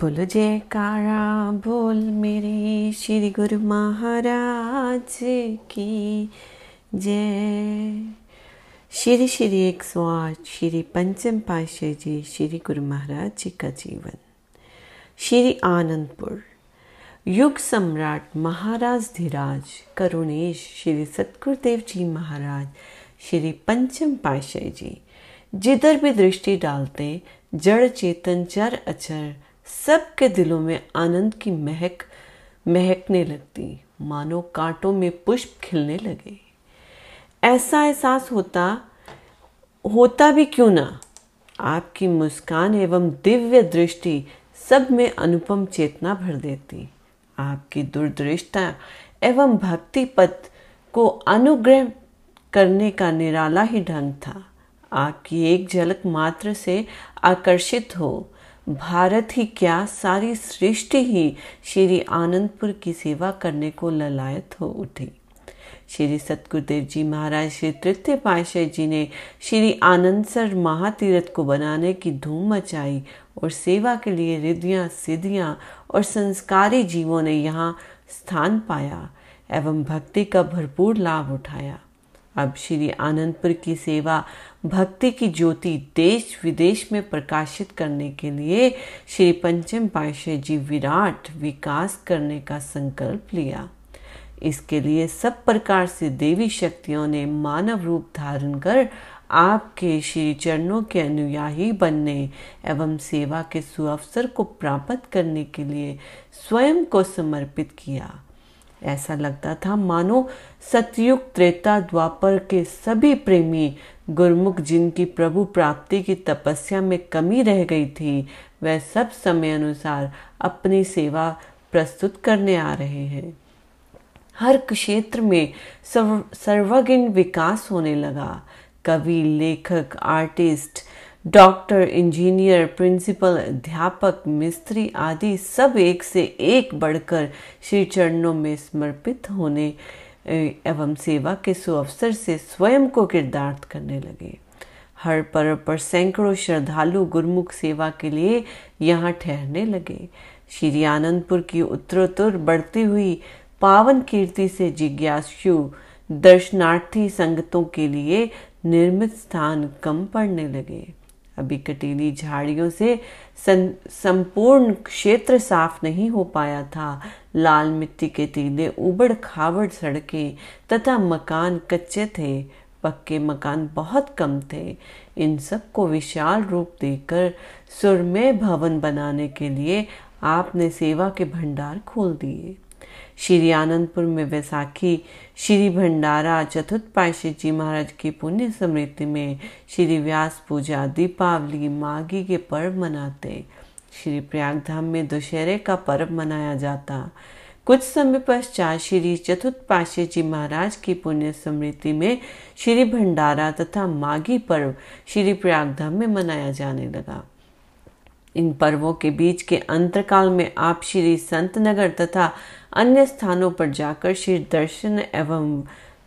बोलो जयकारा, बोल मेरे श्री गुरु महाराज की जय। श्री श्री एक सौ आठ, श्री पंचम पाशाह जी, श्री गुरु महाराज जी का जीवन। श्री आनंदपुर, युग सम्राट महाराज धीराज, करुणेश, श्री सतगुरुदेव जी महाराज, श्री पंचम पाशाह जी। जिधर भी दृष्टि डालते, जड़ चेतन चर अचर सबके दिलों में आनंद की महक महकने लगती। मानो कांटों में पुष्प खिलने लगे। ऐसा एहसास होता होता भी क्यों ना? आपकी मुस्कान एवं दिव्य दृष्टि सब में अनुपम चेतना भर देती। आपकी दूरदृष्टा एवं भक्ति पथ को अनुग्रह करने का निराला ही ढंग था। आपकी एक झलक मात्र से आकर्षित हो। भारत ही क्या सारी सृष्टि ही श्री आनंदपुर की सेवा करने को ललायत हो उठी। श्री सतगुरुदेव जी महाराज श्री तृतीय पाशाह जी ने श्री आनंदसर महातीर्थ को बनाने की धूम मचाई और सेवा के लिए रिद्धियाँ, सिद्धियाँ और संस्कारी जीवों ने यहाँ स्थान पाया एवं भक्ति का भरपूर लाभ उठाया। अब श्री आनंदपुर की सेवा भक्ति की ज्योति देश विदेश में प्रकाशित करने के लिए श्री पंचम पाशाह जी विराट विकास करने का संकल्प लिया। इसके लिए सब प्रकार से देवी शक्तियों ने मानव रूप धारण कर आपके श्री चरणों के अनुयायी बनने एवं सेवा के सुअवसर को प्राप्त करने के लिए स्वयं को समर्पित किया। ऐसा लगता था, मानो सतयुग त्रेता द्वापर के सभी प्रेमी गुरमुख जिनकी प्रभु प्राप्ति की तपस्या में कमी रह गई थी, वह सब समय अनुसार अपनी सेवा प्रस्तुत करने आ रहे हैं। हर क्षेत्र में सर्वगिन विकास होने लगा। कवि, लेखक, आर्टिस्ट, डॉक्टर, इंजीनियर, प्रिंसिपल, अध्यापक, मिस्त्री आदि सब एक से एक बढ़कर श्री चरणों में समर्पित होने एवं सेवा के सुअवसर से स्वयं को किरदार्थ करने लगे। हर पर्व पर सैकड़ों श्रद्धालु गुरमुख सेवा के लिए यहाँ ठहरने लगे। श्री आनंदपुर की उत्तरोत्तर बढ़ती हुई पावन कीर्ति से जिज्ञासु दर्शनार्थी संगतों के लिए निर्मित स्थान कम पड़ने लगे। अभी कटीली झाड़ियों से संपूर्ण क्षेत्र साफ़ नहीं हो पाया था। लाल मिट्टी के टीले उबड़ खाबड़ सड़कें तथा मकान कच्चे थे। पक्के मकान बहुत कम थे। इन सबको विशाल रूप देकर सुरमय भवन बनाने के लिए आपने सेवा के भंडार खोल दिए। श्री आनंदपुर में वैसाखी, श्री भंडारा, चतुर्थ पाशी जी महाराज की पुण्य स्मृति में श्री व्यास पूजा, दीपावली, माघी के पर्व मनाते। श्री प्रयागधाम में दशहरे का पर्व मनाया जाता। कुछ समय पश्चात श्री चतुर्थ पाशी जी महाराज की पुण्य स्मृति में श्री भंडारा तथा माघी पर्व श्री प्रयागधाम में मनाया जाने लगा। इन पर्वों के बीच के अंतरकाल में आप श्री संत नगर तथा अन्य स्थानों पर जाकर श्री दर्शन एवं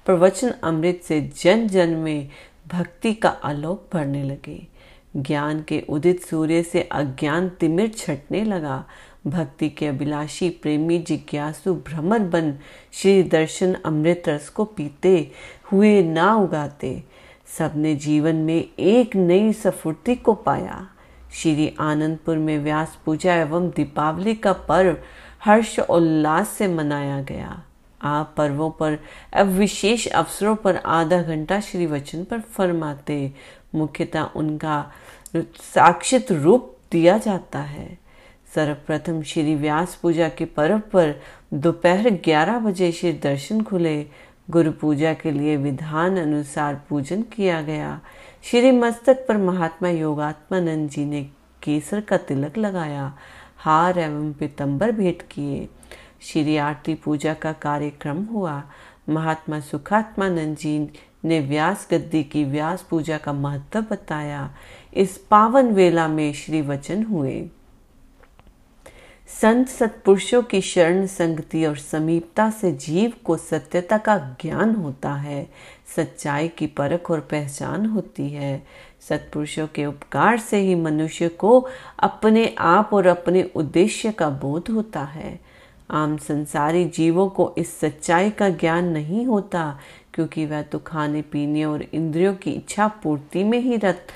प्रवचन अमृत से जन जन में भक्ति का आलोक भरने लगे। ज्ञान के उदित सूर्य से अज्ञान तिमिर छटने लगा। भक्ति के अभिलाषी प्रेमी जिज्ञासु भ्रमर बन श्री दर्शन अमृत रस को पीते हुए ना उगाते। सबने जीवन में एक नई सफुर्ती को पाया। श्री आनंदपुर में व्यास पूजा एवं दीपावली का पर्व हर्ष उल्लास से मनाया गया। आप पर्वों पर विशेष अवसरों पर आधा घंटा श्री वचन पर फरमाते, मुख्यतः उनका साक्षित रूप दिया जाता है। सर्वप्रथम श्री व्यास पूजा के पर्व पर दोपहर 11 बजे श्री दर्शन खुले। गुरु पूजा के लिए विधान अनुसार पूजन किया गया। श्री मस्तक पर महात्मा योगात्मानंद जी ने केसर का तिलक लगाया, हार एवं पितंबर भेंट किए। श्री आरती पूजा का कार्यक्रम हुआ। महात्मा सुखात्मानंद जी ने व्यास गद्दी की व्यास पूजा का महत्व बताया। इस पावन वेला में श्री वचन हुए। संत सत्पुरुषों की शरण संगति और समीपता से जीव को सत्यता का ज्ञान होता है। सच्चाई की परख और पहचान होती है। सत्पुरुषों के उपकार से ही मनुष्य को अपने आप और अपने उद्देश्य का बोध होता है। आम संसारी जीवों को इस सच्चाई का ज्ञान नहीं होता, क्योंकि वह तो खाने, पीने और इंद्रियों की इच्छा पूर्ति में ही रत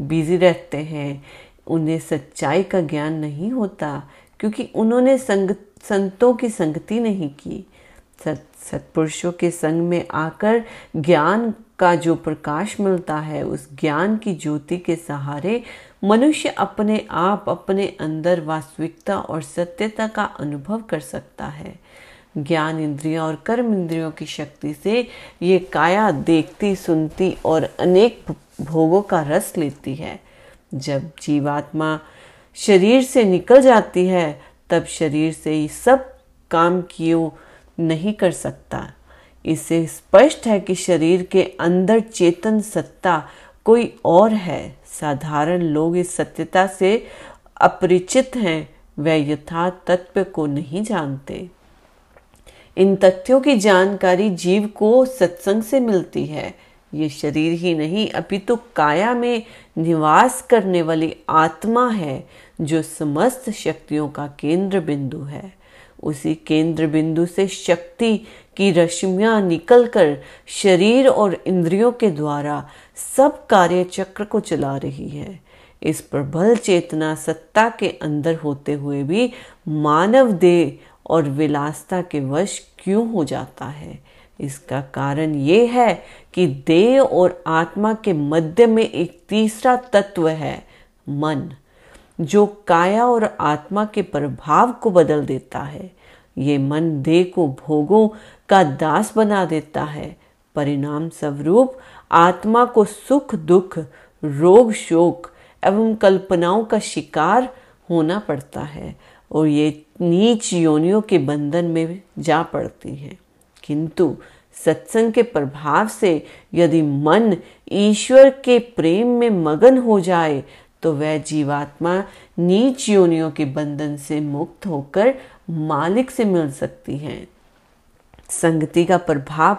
बिज़ी रहते हैं। उन्हें सच्चाई का ज्ञान नहीं होता, क्योंकि उन्होंने संग संतों की संगति नहीं की। सत सत्पुरुषों के संग में आकर ज्ञान का जो प्रकाश मिलता है, उस ज्ञान की ज्योति के सहारे मनुष्य अपने आप, अपने अंदर वास्तविकता और सत्यता का अनुभव कर सकता है। ज्ञान इंद्रियों और कर्म इंद्रियों की शक्ति से ये काया देखती, सुनती और अनेक भोगों का रस लेती है। जब जीवात्मा शरीर से निकल जाती है, तब शरीर से ही सब काम किए नहीं कर सकता। इससे स्पष्ट है कि शरीर के अंदर चेतन सत्ता कोई और है। साधारण लोग इस सत्यता से अपरिचित हैं, वे यथार्थ तत्व को नहीं जानते। इन तथ्यों की जानकारी जीव को सत्संग से मिलती है। ये शरीर ही नहीं, अपितु तो काया में निवास करने वाली आत्मा है, जो समस्त शक्तियों का केंद्र बिंदु है। उसी केंद्र बिंदु से शक्ति की रश्मियाँ निकलकर शरीर और इंद्रियों के द्वारा सब कार्य चक्र को चला रही है। इस प्रबल चेतना सत्ता के अंदर होते हुए भी मानव देह और विलासता के वश क्यों हो जाता है? इसका कारण ये है कि देह और आत्मा के मध्य में एक तीसरा तत्व है, मन। जो काया और आत्मा के प्रभाव को बदल देता है, ये मन देह को भोगों का दास बना देता है। परिणाम स्वरूप आत्मा को सुख, दुख, रोग, शोक एवं कल्पनाओं का शिकार होना पड़ता है और ये नीच योनियों के बंधन में जा पड़ती हैं। किंतु सत्संग के प्रभाव से यदि मन ईश्वर के प्रेम में मगन हो जाए तो वह जीवात्मा नीच योनियों के बंधन से मुक्त होकर मालिक से मिल सकती है। संगति का प्रभाव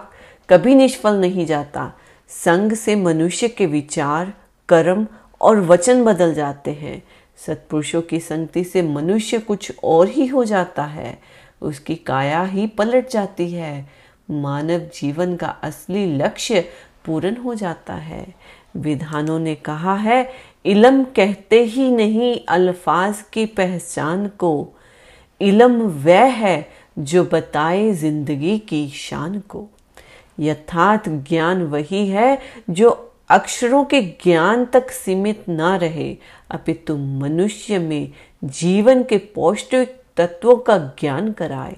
कभी निष्फल नहीं जाता। संग से मनुष्य के विचार, कर्म और वचन बदल जाते हैं। सत्पुरुषों की संगति से मनुष्य कुछ और ही हो जाता है। उसकी काया ही पलट जाती है। मानव जीवन का असली लक्ष्य पूर्ण हो जाता है। विधानों ने कहा है इलम कहते ही नहीं अल्फाज की पहचान को। इलम वह है जो बताए ज़िंदगी की शान को। यथार्थ ज्ञान वही है जो अक्षरों के ज्ञान तक सीमित ना रहे। अपितु मनुष्य में जीवन के पौष्टिक तत्वों का ज्ञान कराए।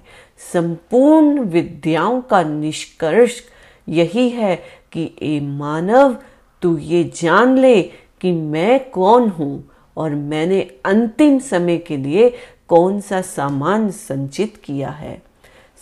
संपूर्ण विद्याओं का निष्कर्ष यही है कि ए मानव, तू ये जान ले कि मैं कौन हूँ और मैंने अंतिम समय के लिए कौन सा सामान संचित किया है।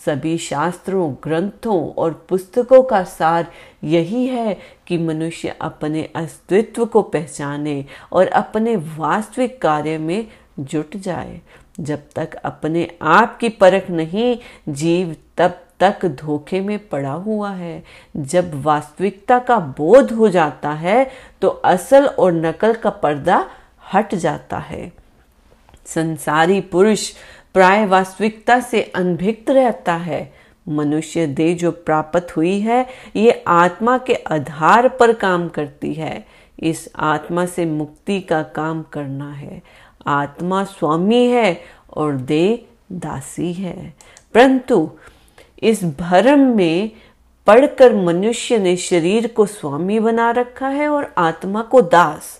सभी शास्त्रों, ग्रंथों और पुस्तकों का सार यही है कि मनुष्य अपने अस्तित्व को पहचाने और अपने वास्तविक कार्य में जुट जाए। जब तक अपने आप की परख नहीं, जीव तब तक धोखे में पड़ा हुआ है। जब वास्तविकता का बोध हो जाता है तो असल और नकल का पर्दा हट जाता है। संसारी पुरुष प्राय वास्तविकता से अनभिक्त रहता है। मनुष्य देह जो प्राप्त हुई है, ये आत्मा के आधार पर काम करती है। इस आत्मा से मुक्ति का काम करना है। आत्मा स्वामी है और देह दासी है। परंतु इस भरम में पढ़कर मनुष्य ने शरीर को स्वामी बना रखा है और आत्मा को दास।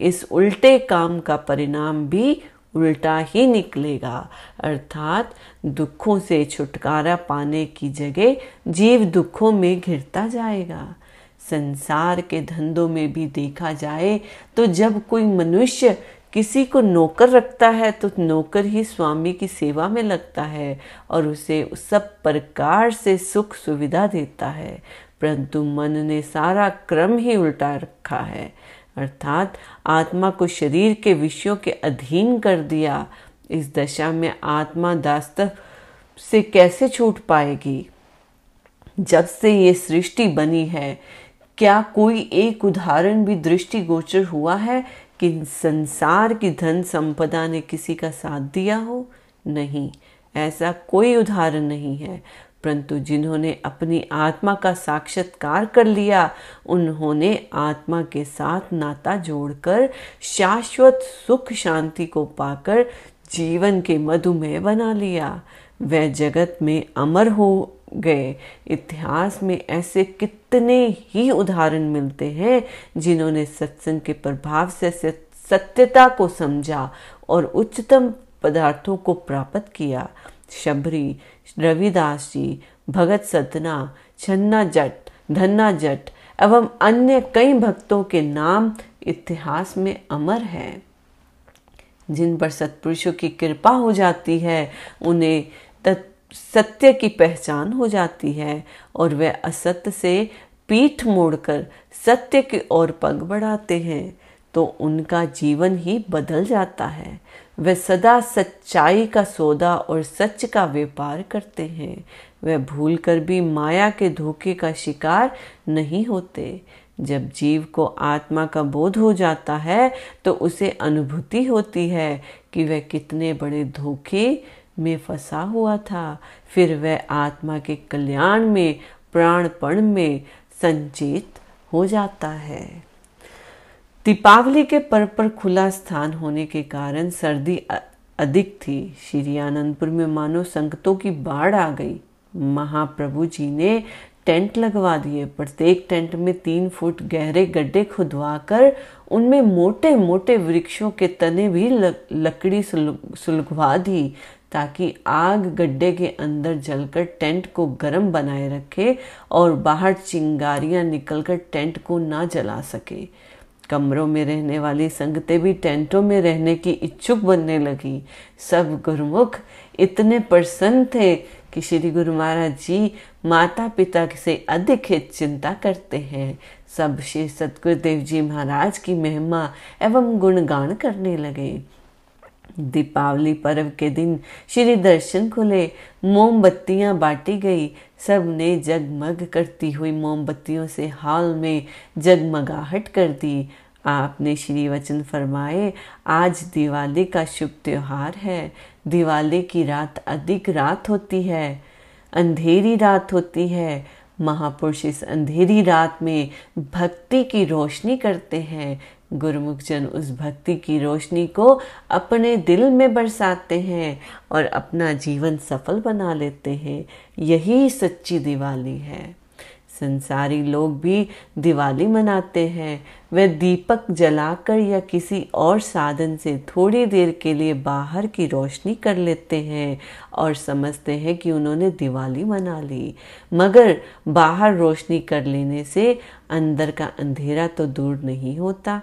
इस उल्टे काम का परिणाम भी उल्टा ही निकलेगा। अर्थात दुखों से छुटकारा पाने की जगह जीव दुखों में घिरता जाएगा। संसार के धंधों में भी देखा जाए तो जब कोई मनुष्य किसी को नौकर रखता है तो नौकर ही स्वामी की सेवा में लगता है और उसे सब प्रकार से सुख सुविधा देता है। परंतु मन ने सारा क्रम ही उल्टा रखा है। अर्थात आत्मा को शरीर के विषयों के अधीन कर दिया। इस दशा में आत्मा दास्तव से कैसे छूट पाएगी? जब से ये सृष्टि बनी है, क्या कोई एक उदाहरण भी दृष्टि गोचर हुआ है? कि संसार की धन संपदा ने किसी का साथ दिया हो? नहीं, ऐसा कोई उदाहरण नहीं है। परंतु जिन्होंने अपनी आत्मा का साक्षात्कार कर लिया, उन्होंने आत्मा के साथ नाता जोड़कर, शाश्वत सुख शांति को पाकर जीवन के मधुमेह बना लिया। वह जगत में अमर हो गए। इतिहास में ऐसे कितने ही उदाहरण मिलते हैं जिन्होंने सत्संग के प्रभाव से सत्यता को समझा और उच्चतम पदार्थों को प्राप्त किया। शबरी, रविदास जी, भगत सतना, छन्ना जट, धन्ना जट, एवं अन्य कई भक्तों के नाम इतिहास में अमर हैं। जिन पर सत्पुरुषों की कृपा हो जाती है, उन्हें सत्य की पहचान हो जाती है और वे असत्य से पीठ मोड़कर सत्य की ओर पग बढ़ाते हैं तो उनका जीवन ही बदल जाता है। वे सदा सच्चाई का सौदा और सच का व्यापार करते हैं। वे भूल कर भी माया के धोखे का शिकार नहीं होते। जब जीव को आत्मा का बोध हो जाता है तो उसे अनुभूति होती है कि वह कितने बड़े धोखे में फंसा हुआ था। फिर वह आत्मा के कल्याण में, प्राणपण में संचेत हो जाता है। दीपावली के पर्व पर खुला स्थान होने के कारण सर्दी अधिक थी। श्री आनंदपुर में मानो संकटों की बाढ़ आ गई। महाप्रभु जी ने टेंट लगवा दिए। प्रत्येक टेंट में तीन फुट गहरे गड्ढे खुदवा कर उनमें मोटे मोटे वृक्षों के तने भी लकड़ी सुलगवा दी। ताकि आग गड्ढे के अंदर जलकर टेंट को गर्म बनाए रखे और बाहर चिंगारियाँ निकलकर टेंट को ना जला सके। कमरों में रहने वाली संगतें भी टेंटों में रहने की इच्छुक बनने लगी। सब गुरुमुख इतने प्रसन्न थे कि श्री गुरु महाराज जी माता पिता से अधिक हित चिंता करते हैं। सब श्री सतगुरुदेव जी महाराज की महिमा एवं गुणगान करने लगे। दीपावली पर्व के दिन श्री दर्शन खुले, मोमबत्तियाँ बांटी गई। सबने जगमग करती हुई मोमबत्तियों से हाल में जगमगाहट कर दी। आपने श्री वचन फरमाए, आज दिवाली का शुभ त्योहार है। दिवाली की रात अधिक रात होती है, अंधेरी रात होती है। महापुरुष इस अंधेरी रात में भक्ति की रोशनी करते हैं। गुरुमुख जन उस भक्ति की रोशनी को अपने दिल में बरसाते हैं और अपना जीवन सफल बना लेते हैं। यही सच्ची दिवाली है। संसारी लोग भी दिवाली मनाते हैं। वे दीपक जलाकर या किसी और साधन से थोड़ी देर के लिए बाहर की रोशनी कर लेते हैं और समझते हैं कि उन्होंने दिवाली मना ली। मगर बाहर रोशनी कर लेने से अंदर का अंधेरा तो दूर नहीं होता।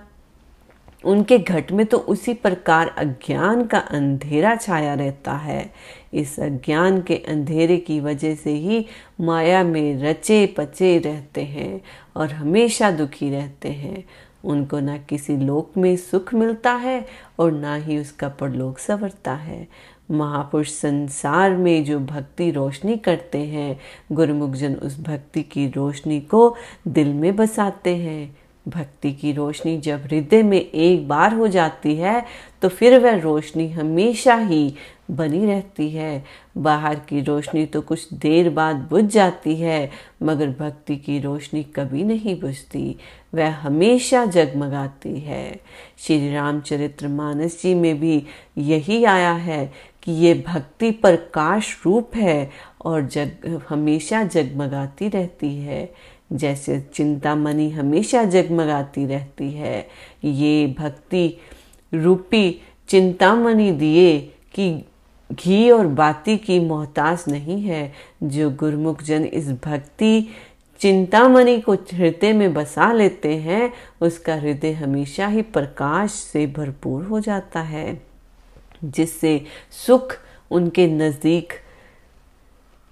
उनके घट में तो उसी प्रकार अज्ञान का अंधेरा छाया रहता है। इस अज्ञान के अंधेरे की वजह से ही माया में रचे पचे रहते हैं और हमेशा दुखी रहते हैं। उनको ना किसी लोक में सुख मिलता है और ना ही उसका परलोक संवरता है। महापुरुष संसार में जो भक्ति रोशनी करते हैं, गुरुमुख जन उस भक्ति की रोशनी को दिल में बसाते हैं। भक्ति की रोशनी जब हृदय में एक बार हो जाती है तो फिर वह रोशनी हमेशा ही बनी रहती है। बाहर की रोशनी तो कुछ देर बाद बुझ जाती है, मगर भक्ति की रोशनी कभी नहीं बुझती। वह हमेशा जगमगाती है। श्री रामचरित्र मानस जी में भी यही आया है कि ये भक्ति प्रकाश रूप है और जग, हमेशा जगमगाती रहती है। जैसे चिंतामणि हमेशा जगमगाती रहती है। ये भक्ति रूपी चिंतामणि दिए कि घी और बाती की मोहताज नहीं है, जो गुरमुख जन इस भक्ति चिंतामणि को हृदय में बसा लेते हैं, उसका हृदय हमेशा ही प्रकाश से भरपूर हो जाता है, जिससे सुख उनके नज़दीक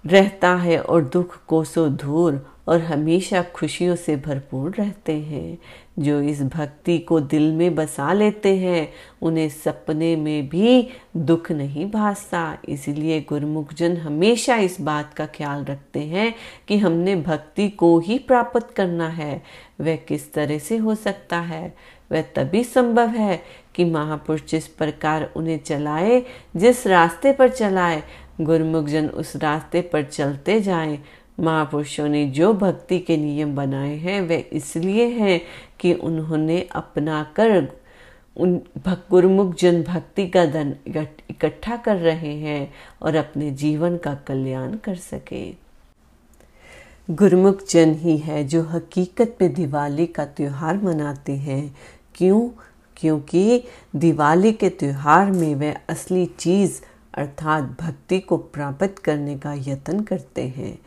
रहता है और दुख कोसों दूर और हमेशा खुशियों से भरपूर रहते हैं। जो इस भक्ति को दिल में बसा लेते हैं, उन्हें सपने में भी दुख नहीं भासता। इसीलिए गुरुमुख जन हमेशा इस बात का ख्याल रखते हैं कि हमने भक्ति को ही प्राप्त करना है। वह किस तरह से हो सकता है? वह तभी संभव है कि महापुरुष जिस प्रकार उन्हें चलाए, जिस रास्ते पर चलाए गुरुमुख जन उस रास्ते पर चलते जाएँ। महापुरुषों ने जो भक्ति के नियम बनाए हैं, वे इसलिए हैं कि उन्होंने अपना कर, उन गुरुमुख जन भक्ति का धन इकट्ठा कर रहे हैं और अपने जीवन का कल्याण कर सके। गुरुमुख जन ही है जो हकीकत में दिवाली का त्यौहार मनाते हैं। क्यों? क्योंकि दिवाली के त्यौहार में वह असली चीज़ अर्थात भक्ति को प्राप्त करने का यत्न करते हैं।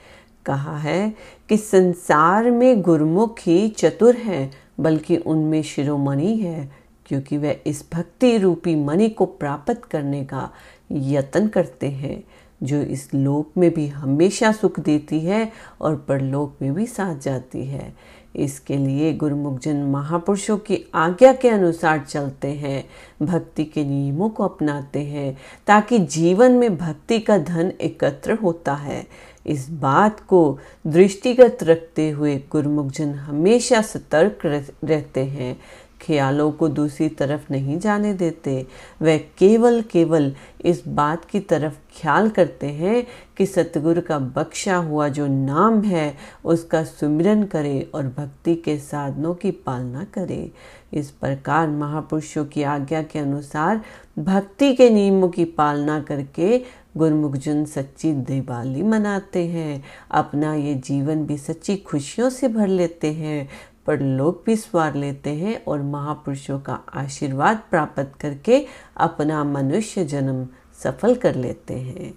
कहा है कि संसार में गुरुमुख ही चतुर हैं, बल्कि उनमें शिरोमणि है, क्योंकि वे इस भक्ति रूपी मणि को प्राप्त करने का यत्न करते हैं, जो इस लोक में भी हमेशा सुख देती है और परलोक में भी साथ जाती है। इसके लिए गुरुमुख जन महापुरुषों की आज्ञा के अनुसार चलते हैं, भक्ति के नियमों को अपनाते हैं, ताकि जीवन में भक्ति का धन एकत्र होता है। इस बात को दृष्टिगत रखते हुए गुरुमुख जन हमेशा सतर्क रहते हैं। ख्यालों को दूसरी तरफ़ नहीं जाने देते। वे केवल केवल इस बात की तरफ़ ख्याल करते हैं कि सतगुरु का बख्शा हुआ जो नाम है, उसका सुमिरन करे और भक्ति के साधनों की पालना करे। इस प्रकार महापुरुषों की आज्ञा के अनुसार भक्ति के नियमों की पालना करके गुरमुख जन सच्ची दिवाली मनाते हैं। अपना ये जीवन भी सच्ची खुशियों से भर लेते हैं। पर लोग भी स्वार लेते हैं और महापुरुषों का आशीर्वाद प्राप्त करके अपना मनुष्य जन्म सफल कर लेते हैं।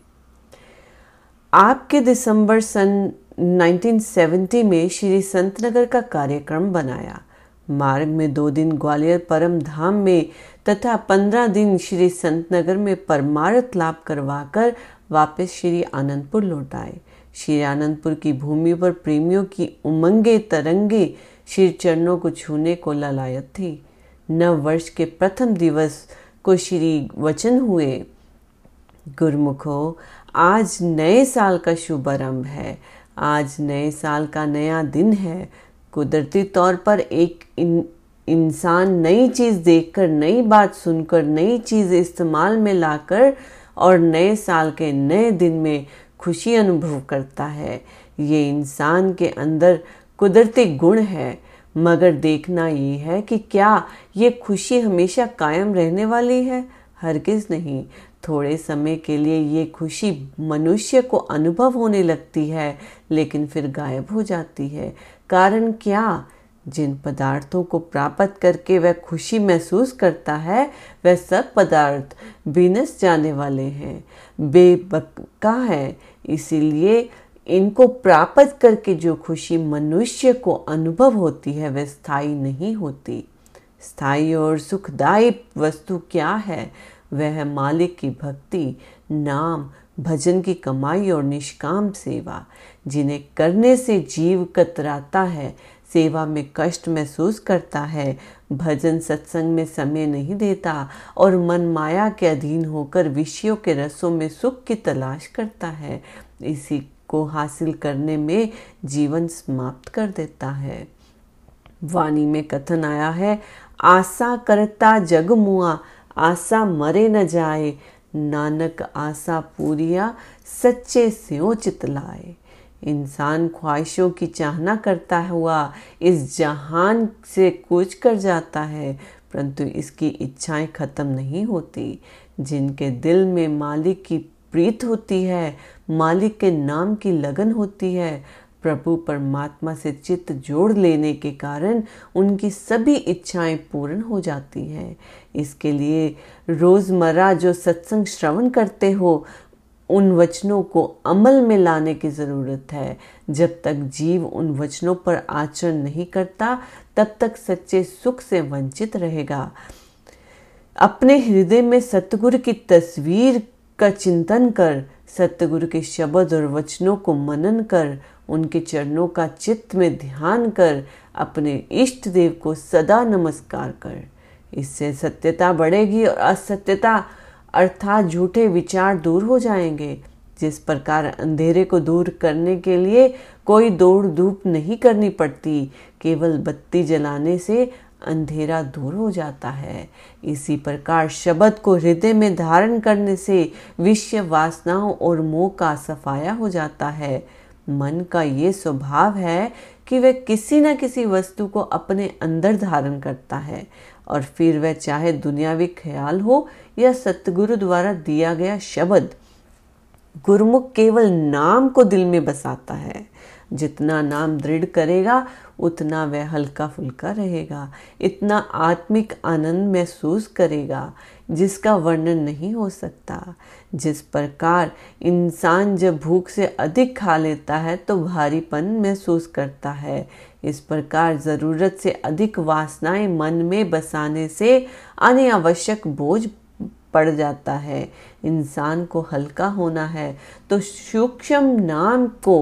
आपके दिसंबर सन 1970 में श्री संतनगर का कार्यक्रम बनाया। मार्ग में दो दिन ग्वालियर परम धाम में तथा पंद्रह दिन श्री संतनगर में परमारथ लाभ करवाकर वापस श्री आनंदपुर लौट आए। श्री आनंदपुर की भूमि पर प्रेमियों की उमंगे तरंगे श्री चरणों को छूने को ललायत थी। नव वर्ष के प्रथम दिवस को श्री वचन हुए, गुरमुखो, आज नए साल का शुभारंभ है। आज नए साल का नया दिन है। कुदरती तौर पर एक इंसान नई चीज़ देखकर, नई बात सुनकर, नई चीज़ इस्तेमाल में लाकर और नए साल के नए दिन में खुशी अनुभव करता है। ये इंसान के अंदर कुदरती गुण है, मगर देखना ये है कि क्या ये खुशी हमेशा कायम रहने वाली है? हरगिज नहीं। थोड़े समय के लिए ये खुशी मनुष्य को अनुभव होने लगती है, लेकिन फिर गायब हो जाती है। कारण क्या? जिन पदार्थों को प्राप्त करके वह खुशी महसूस करता है, वह सब पदार्थ बिनस जाने वाले हैं। बेबका है, इसीलिए इनको प्राप्त करके जो खुशी मनुष्य को अनुभव होती है, वह स्थायी नहीं होती। स्थायी और सुखदायी वस्तु क्या है? वह मालिक की भक्ति, नाम, भजन की कमाई और निष्काम सेवा, जिन्हें करने से जीव कतराता है सेवा में कष्ट महसूस करता है, भजन सत्संग में समय नहीं देता और मन माया के अधीन होकर विषयों के रसों में सुख की तलाश करता है, इसी को हासिल करने में जीवन समाप्त कर देता है। वाणी में कथन आया है, आशा करता जग मुआ, आशा मरे न जाए, नानक आशा पूरिया, सच्चे से चितलाए। इंसान ख्वाहिशों की चाहना करता हुआ इस जहान से कूच कर जाता है, परंतु इसकी इच्छाएँ खत्म नहीं होती। जिनके दिल में मालिक की प्रीत होती है, मालिक के नाम की लगन होती है। प्रभु परमात्मा से चित्त जोड़ लेने के कारण उनकी सभी इच्छाएँ पूर्ण हो जाती हैं। इसके लिए रोज़मर्रा जो सत्संग श्रवण करते हो उन वचनों को अमल में लाने की ज़रूरत है। जब तक जीव उन वचनों पर आचरण नहीं करता, तब तक सच्चे सुख से वंचित रहेगा। अपने हृदय में सतगुरु की तस्वीर का चिंतन कर सत्यगुरु के शब्द और वचनों को मनन कर, उनके चरणों का चित्त में ध्यान कर, अपने इष्ट देव को सदा नमस्कार कर। इससे सत्यता बढ़ेगी और असत्यता अर्थात झूठे विचार दूर हो जाएँगे। जिस प्रकार अंधेरे को दूर करने के लिए कोई दौड़ धूप नहीं करनी पड़ती, केवल बत्ती जलाने से अंधेरा दूर हो जाता है। इसी प्रकार शब्द को हृदय में धारण करने से विश्व वासनाओं और मोह का सफाया हो जाता है। मन का ये स्वभाव है कि वह किसी न किसी वस्तु को अपने अंदर धारण करता है। और फिर वह चाहे दुनियावी ख्याल हो या सतगुरु द्वारा दिया गया शब्द, गुरुमुख केवल नाम को दिल में बसाता है। जितना नाम दृढ़ करेगा, उतना वह हल्का फुल्का रहेगा। इतना आत्मिक आनंद महसूस करेगा, जिसका वर्णन नहीं हो सकता। जिस प्रकार इंसान जब भूख से अधिक खा लेता है तो भारीपन महसूस करता है। इस प्रकार ज़रूरत से अधिक वासनाएँ मन में बसाने से अनावश्यक बोझ पड़ जाता है। इंसान को हल्का होना है तो सूक्ष्म नाम को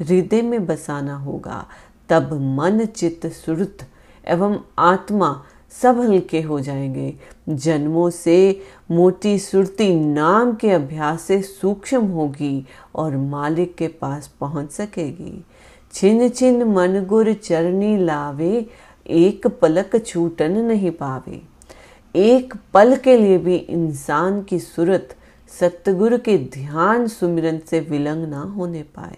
हृदय में बसाना होगा। तब मन, चित्त सुरत एवं आत्मा सब हल्के हो जाएँगे। जन्मों से मोटी सुरती नाम के अभ्यास से सूक्ष्म होगी और मालिक के पास पहुँच सकेगी। छिन छिन मन गुर चरनी लावे, एक पलक छूटन नहीं पावे। एक पल के लिए भी इंसान की सूरत, सतगुरु के ध्यान सुमिरन से विलंग ना होने पाए।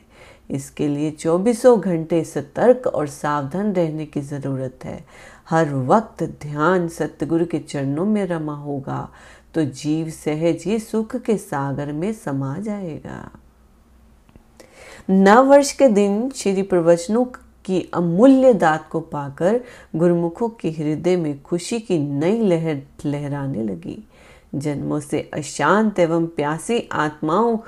इसके लिए चौबीसों घंटे सतर्क और सावधान रहने की ज़रूरत है। हर वक्त ध्यान सतगुरु के चरणों में रमा होगा तो जीव सहज ही सुख के सागर में समा जाएगा। नव वर्ष के दिन श्री प्रवचनों की अमूल्य दात को पाकर गुरुमुखों के हृदय में खुशी की नई लहर लहराने लगी। जन्मों से अशांत एवं प्यासी आत्माओं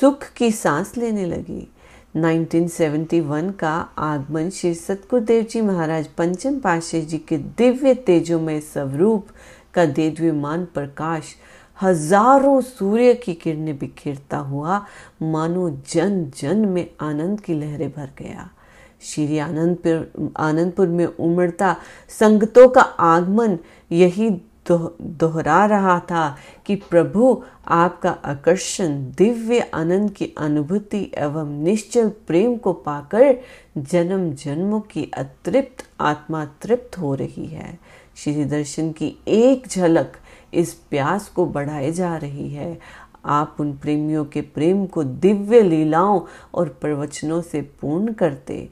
सुख की सांस लेने लगी। 1971 का आगमन श्री सतगुरुदेव जी महाराज पंचम पाशे जी के दिव्य तेजोमय स्वरूप का देदव्यमान प्रकाश हज़ारों सूर्य की किरणें बिखेरता हुआ मानो जन जन में आनंद की लहरें भर गया। श्री आनंदपुर आनंदपुर में उमड़ता संगतों का आगमन यही दोहरा रहा था कि प्रभु आपका आकर्षण, दिव्य आनंद की अनुभूति एवं निश्चल प्रेम को पाकर जन्म जन्मों की अतृप्त, आत्मा तृप्त हो रही है। श्री दर्शन की एक झलक इस प्यास को बढ़ाए जा रही है। आप उन प्रेमियों के प्रेम को दिव्य लीलाओं और प्रवचनों से पूर्ण करते।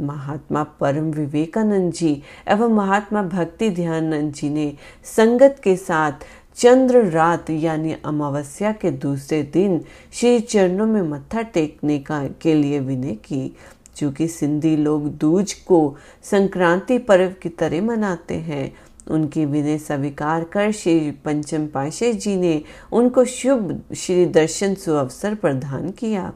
महात्मा परम विवेकानंद जी एवं महात्मा भक्ति ध्यानंद जी ने संगत के साथ चंद्र रात यानी अमावस्या के दूसरे दिन श्री चरणों में मत्था टेकने का, के लिए विनय की। चूँकि सिंधी लोग दूज को संक्रांति पर्व की तरह मनाते हैं उनकी विनय स्वीकार कर श्री पंचम पाशे जी ने उनको शुभ श्री दर्शन सु अवसर प्रदान किया।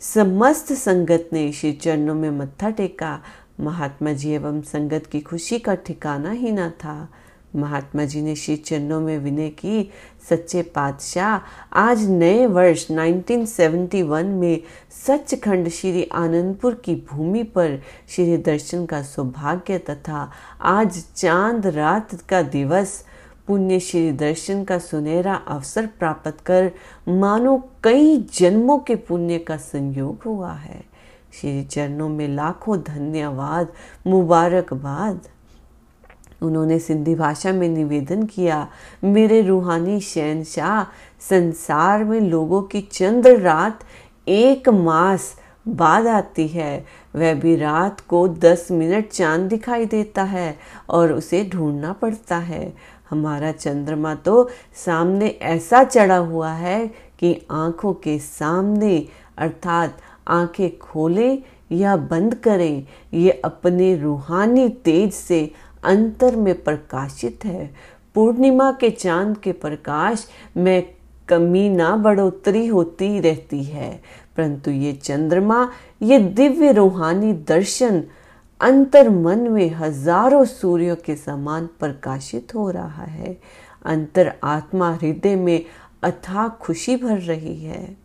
समस्त संगत ने श्री चरणों में मत्था टेका। महात्मा जी एवं संगत की खुशी का ठिकाना ही न था। महात्मा जी ने श्री चरणों में विनय की सच्चे पातशाह। आज नए वर्ष 1971 में सचखंड श्री आनंदपुर की भूमि पर श्री दर्शन का सौभाग्य तथा आज चाँद रात का दिवस, पुण्य श्री दर्शन का सुनहरा अवसर प्राप्त कर मानो कई जन्मों के पुण्य का संयोग हुआ है। श्री चरणों में लाखों धन्यवाद, मुबारकबाद। उन्होंने सिंधी भाषा में निवेदन किया, मेरे रूहानी शहनशाह, संसार में लोगों की चंद्र रात एक मास बाद आती है। वह भी रात को दस मिनट चाँद दिखाई देता है और उसे ढूंढना पड़ता है। हमारा चंद्रमा तो सामने ऐसा चढ़ा हुआ है कि आँखों के सामने, अर्थात आँखें खोले या बंद करें, ये अपने रूहानी तेज से अंतर में प्रकाशित है। पूर्णिमा के चाँद के प्रकाश में कमी ना बढ़ोतरी होती रहती है, परंतु ये चंद्रमा, ये दिव्य रूहानी दर्शन अंतर मन में हज़ारों सूर्यों के समान प्रकाशित हो रहा है। अंतर आत्मा हृदय में अथाह खुशी भर रही है।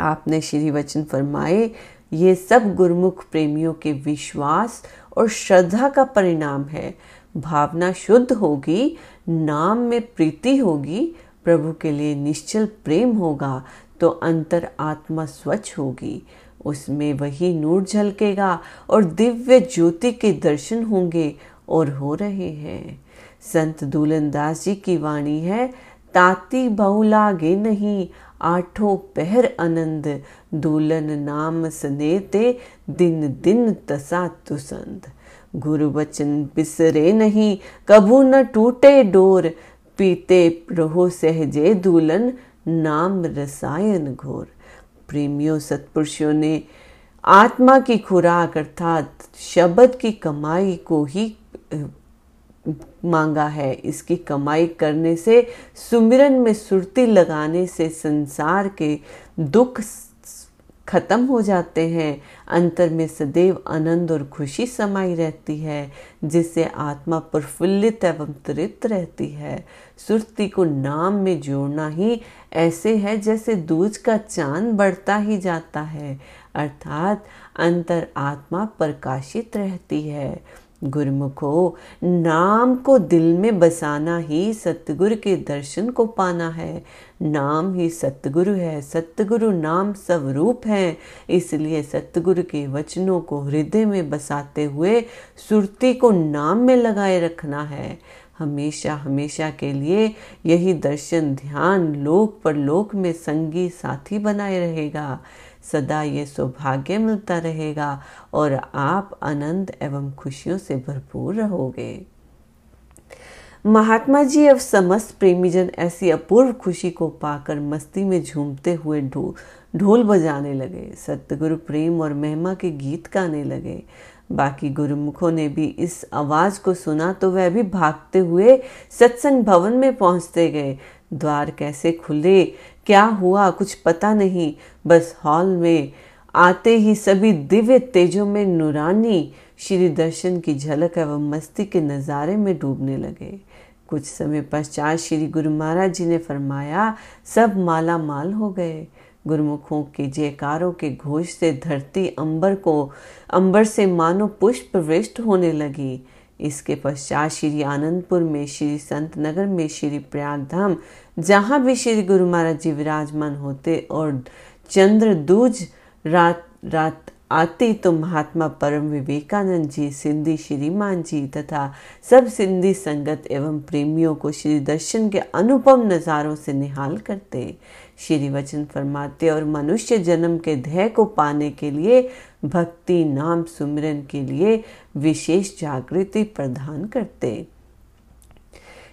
आपने श्री वचन फरमाए, ये सब गुरुमुख प्रेमियों के विश्वास और श्रद्धा का परिणाम है। भावना शुद्ध होगी, नाम में प्रीति होगी, प्रभु के लिए निश्चल प्रेम होगा तो अंतर आत्मा स्वच्छ होगी। उसमें वही नूर झलकेगा और दिव्य ज्योति के दर्शन होंगे और हो रहे हैं। संत दूलन दास जी की वाणी है, ताती बहुलागे नहीं आठों पहर आनंद दूलन नाम सनेते, दिन दिन तसा तुसंद। गुरु वचन बिसरे नहीं कबू न टूटे डोर। पीते रहो सहजे दूलन नाम रसायन घोर। प्रेमियों, सत्पुरुषों ने आत्मा की खुराक, अर्थात शब्द की कमाई को ही मांगा है। इसकी कमाई करने से, सुमिरन में सुरती लगाने से संसार के दुख खत्म हो जाते हैं। अंतर में सदैव आनंद और खुशी समाई रहती है, जिससे आत्मा प्रफुल्लित एवं तृप्त रहती है। सुरती को नाम में जोड़ना ही ऐसे है जैसे दूज का चाँद बढ़ता ही जाता है। अर्थात, अंतर आत्मा प्रकाशित रहती है। गुरमुखो, नाम को दिल में बसाना ही सतगुरु के दर्शन को पाना है। नाम ही सतगुरु है, सतगुरु नाम स्वरूप है। इसलिए सतगुरु के वचनों को हृदय में बसाते हुए सुरती को नाम में लगाए रखना है। हमेशा हमेशा के लिए यही दर्शन ध्यान लोक पर लोक में संगी साथी बनाए रहेगा। सदा ये सौभाग्य मिलता रहेगा और आप आनंद एवं खुशियों से भरपूर रहोगे। महात्मा जी अब समस्त प्रेमीजन ऐसी अपूर्व खुशी को पाकर मस्ती में झूमते हुए ढोल बजाने लगे सत्यगुरु प्रेम और महिमा के गीत गाने लगे। बाकी गुरुमुखों ने भी इस आवाज़ को सुना तो वह भी भागते हुए सत्संग भवन में पहुँचते गए। द्वार कैसे खुले क्या हुआ कुछ पता नहीं। बस हॉल में आते ही सभी दिव्य तेजों में नूरानी श्री दर्शन की झलक एवं मस्ती के नज़ारे में डूबने लगे। कुछ समय पश्चात श्री गुरु महाराज जी ने फरमाया, सब माला माल हो गए। गुरुमुखों के जयकारों के घोष से धरती अंबर को, अंबर से मानो पुष्प वृष्ट होने लगी। इसके पश्चात श्री आनंदपुर में, श्री संत नगर में श्री प्रयागधाम जहाँ भी श्री गुरु महाराज जी विराजमान होते और चंद्र दूज रात रात आती तो महात्मा परम विवेकानंद जी, सिंधी श्रीमान जी तथा सब सिंधी संगत एवं प्रेमियों को श्री दर्शन के अनुपम नज़ारों से निहाल करते श्री वचन फरमाते और मनुष्य जन्म के ध्यय को पाने के लिए, भक्ति, नाम, सुमिरन के लिए विशेष जागृति प्रदान करते।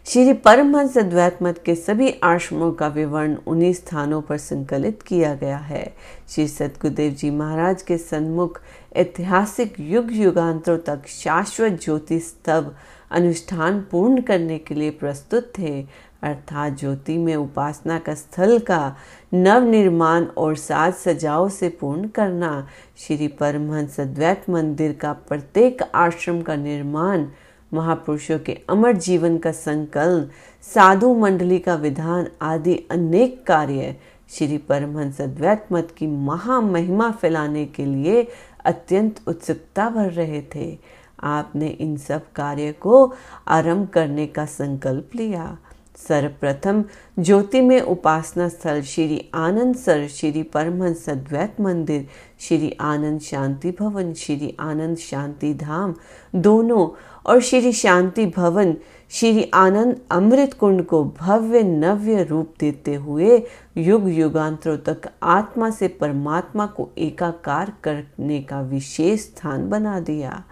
श्री परमहंस अद्वैत मत के सभी आश्रमों का विवरण उन्हीं स्थानों पर संकलित किया गया है। श्री सतगुरुदेव जी महाराज के सन्मुख ऐतिहासिक युग युगांतरों तक शाश्वत ज्योति स्तव अनुष्ठान पूर्ण करने के लिए प्रस्तुत थे। अर्थात ज्योति में उपासना का स्थल का नव निर्माण और साज सजाओ से पूर्ण करना, श्री परमहंस अद्वैत मंदिर का प्रत्येक आश्रम का निर्माण महापुरुषों के अमर जीवन का संकल्प, साधु मंडली का विधान आदि अनेक कार्य श्री परमहंस अद्वैत मत की महामहिमा फैलाने के लिए अत्यंत उत्सुकता भर रहे थे। आपने इन सब कार्य को आरंभ करने का संकल्प लिया। सर्वप्रथम ज्योति में उपासना स्थल श्री आनंद सर, श्री परमहंस अद्वैत मंदिर, श्री आनंद शांति भवन, श्री आनंद शांति धाम दोनों और श्री शांति भवन, श्री आनंद अमृत कुंड को भव्य नव्य रूप देते हुए युग युगांतरों तक आत्मा से परमात्मा को एकाकार करने का विशेष स्थान बना दिया।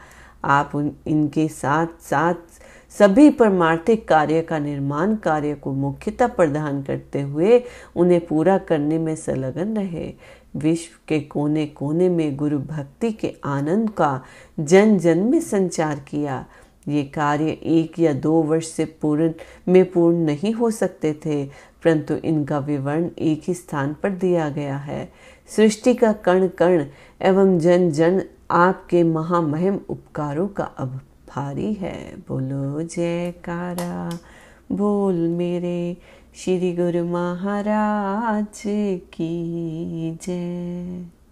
आप उन, इनके साथ साथ सभी परमार्थिक कार्य का निर्माण कार्य को मुख्यता प्रदान करते हुए उन्हें पूरा करने में संलग्न रहे। विश्व के कोने कोने में गुरु भक्ति के आनंद का जन जन में संचार किया। ये कार्य एक या दो वर्ष से पूर्ण, में पूर्ण नहीं हो सकते थे, परंतु इनका विवरण एक ही स्थान पर दिया गया है। सृष्टि का कण कण एवं जन जन आपके महामहिम उपकारों का अब भारी है। बोलो जयकारा। बोल मेरे श्री गुरु महाराज की जय।